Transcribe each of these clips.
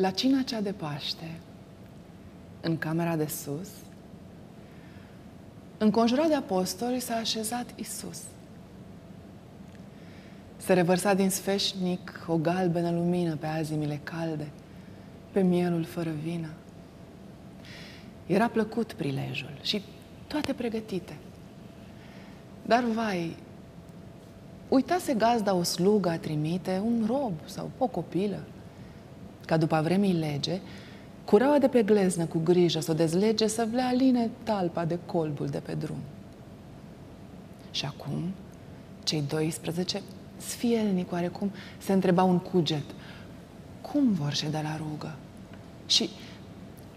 La cina cea de Paște, în camera de sus, înconjurat de apostoli, s-a așezat Isus. Se revărsa din sfeșnic o galbenă lumină pe azimile calde, pe mielul fără vină. Era plăcut prilejul și toate pregătite. Dar, vai, uitase gazda o slugă a trimite, un rob sau o copilă, ca după vremii lege, cureaua de pe gleznă cu grijă să o dezlege, să le aline talpa de colbul de pe drum. Și acum, cei 12, sfielnic oarecum, se întrebau un cuget. Cum vor ședea la rugă? Și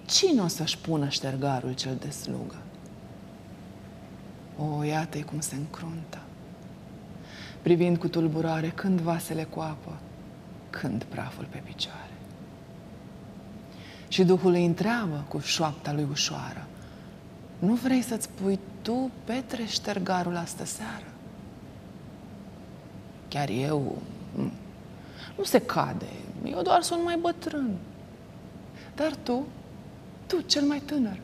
cine o să-și pună ștergarul cel de slugă? O, iată-i cum se încruntă. Privind cu tulburare când vasele cu apă, când praful pe picioare. Și Duhul îi întreabă cu șoapta lui ușoară. Nu vrei să-ți pui tu, Petre, ștergarul astă seară? Chiar eu... Nu se cade. Eu doar sunt mai bătrân. Dar tu, tu, cel mai tânăr,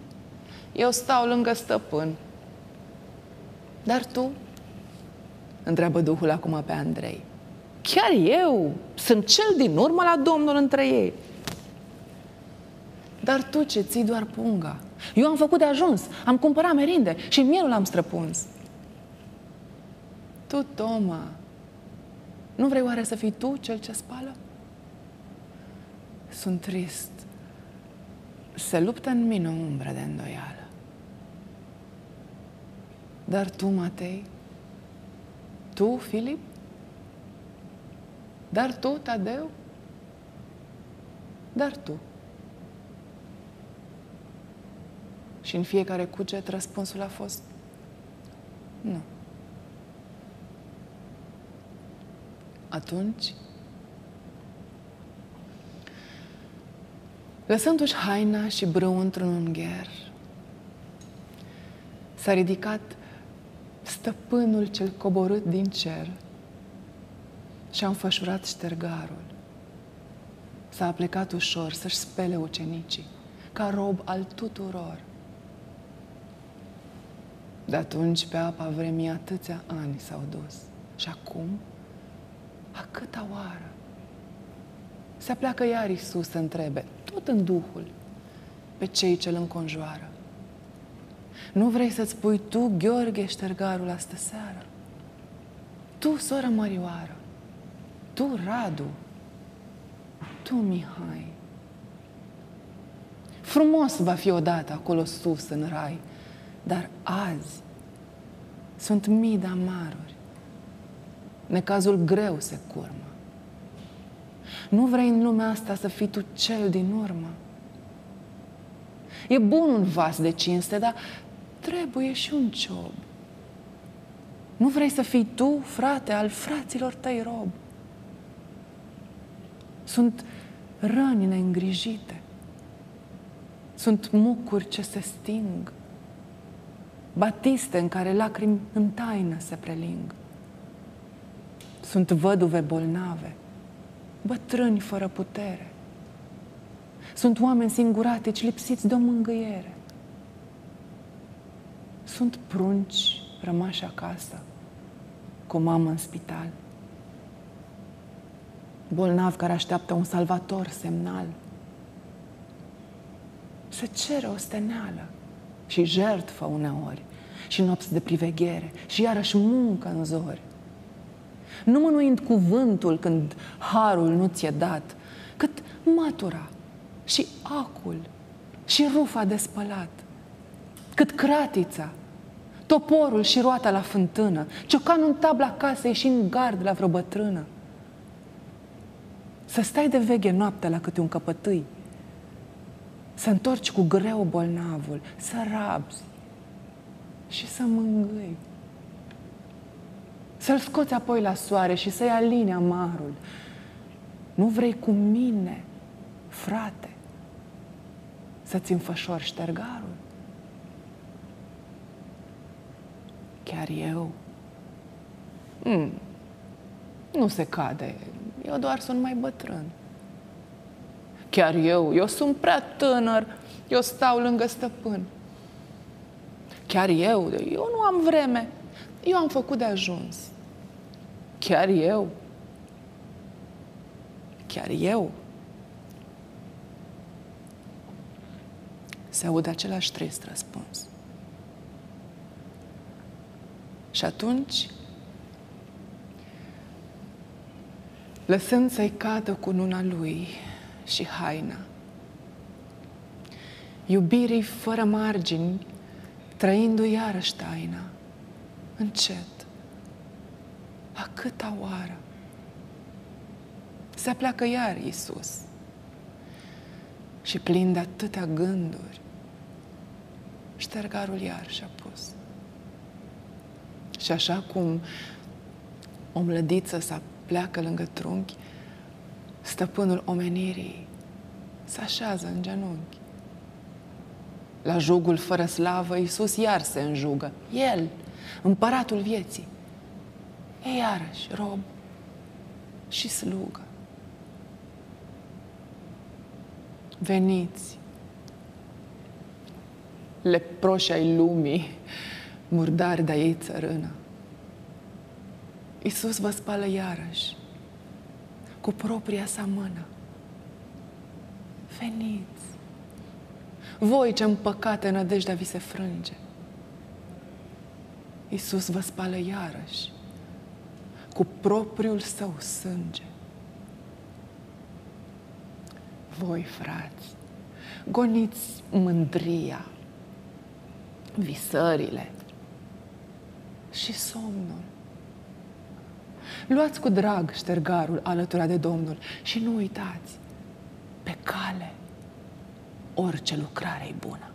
eu stau lângă stăpân. Dar tu, întreabă Duhul acum pe Andrei, chiar eu sunt cel din urmă la Domnul între ei. Dar tu ce ții doar punga? Eu am făcut de ajuns, am cumpărat merinde și mielul am străpuns. Tu, Toma, nu vrei oare să fii tu cel ce spală? Sunt trist. Se luptă în mine o umbră de îndoială. Dar tu, Matei, tu, Filip, dar tu, Tadeu, dar tu. Și în fiecare cuget răspunsul a fost nu. Atunci, lăsându-și haina și brâu într-un ungher, s-a ridicat stăpânul cel coborât din cer și a înfășurat ștergarul. S-a plecat ușor să-și spele ucenicii, ca rob al tuturor. De atunci pe apa vremii atâția ani s-au dus. Și acum, a câta oară? Se pleacă iar Iisus să întrebe, tot în Duhul, pe cei ce îl înconjoară. Nu vrei să-ți pui tu, Gheorghe, ștergarul astă seară? Tu, soră Mărioară, tu, Radu, tu, Mihai. Frumos va fi odată acolo sus în rai, dar azi sunt mii de amaruri. Necazul greu se curmă. Nu vrei în lumea asta să fii tu cel din urmă. E bun un vas de cinste, dar trebuie și un ciob. Nu vrei să fii tu, frate, al fraților tăi rob. Sunt răni neîngrijite. Sunt mucuri ce se sting batiste în care lacrimi în taină se preling. Sunt văduve bolnave, bătrâni fără putere. Sunt oameni singuratici, lipsiți de o mângâiere. Sunt prunci rămași acasă, cu mamă în spital. Bolnav care așteaptă un salvator semnal. Se cere o steneală și jertfă uneori și nopți de priveghere și iarăși muncă în zori. Nu mânuind cuvântul când harul nu ți-e dat, cât matura și acul și rufa de spălat, cât cratița, toporul și roata la fântână, ciocanul în tabla casei și în gard la vreo bătrână. Să stai de veghe noaptea la câte un căpătâi, să întorci cu greu bolnavul, să rabzi și să mângâi. Să-l scoți apoi la soare și să-i aline amarul. Nu vrei cu mine, frate, să-ți înfășori ștergarul? Chiar eu? Mm, nu se cade. Eu doar sunt mai bătrân. Chiar eu, eu sunt prea tânăr, eu stau lângă stăpân. Chiar eu, eu nu am vreme, eu am făcut de ajuns. Chiar eu, chiar eu. Se aude același trist răspuns. Și atunci, lăsând să-i cadă cu nuna lui și haina, iubirii fără margini, trăindu iarăși taina, încet, a câta oară, se pleacă iar Iisus. Și plin de atâtea gânduri, ștergarul iar și-a pus. Și așa cum o mlădiță să pleacă lângă trunchi, stăpânul omenirii se așează în genunchi. La jugul fără slavă, Iisus iar se înjugă. El, împăratul vieții, e iarăși rob și slugă. Veniți, leproși ai lumii, murdari de ei țărână. Iisus vă spală iarăși cu propria sa mână. Veniți! Voi ce în păcate nădejdea vi se frânge. Iisus vă spală iarăși cu propriul său sânge. Voi, frați, goniți mândria, visările și somnul. Luați cu drag ștergarul alătura de Domnul și nu uitați, pe cale orice lucrare e bună.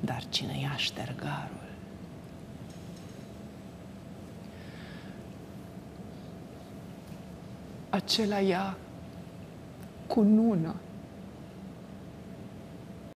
Dar cine ia ștergarul, acela ia cu nună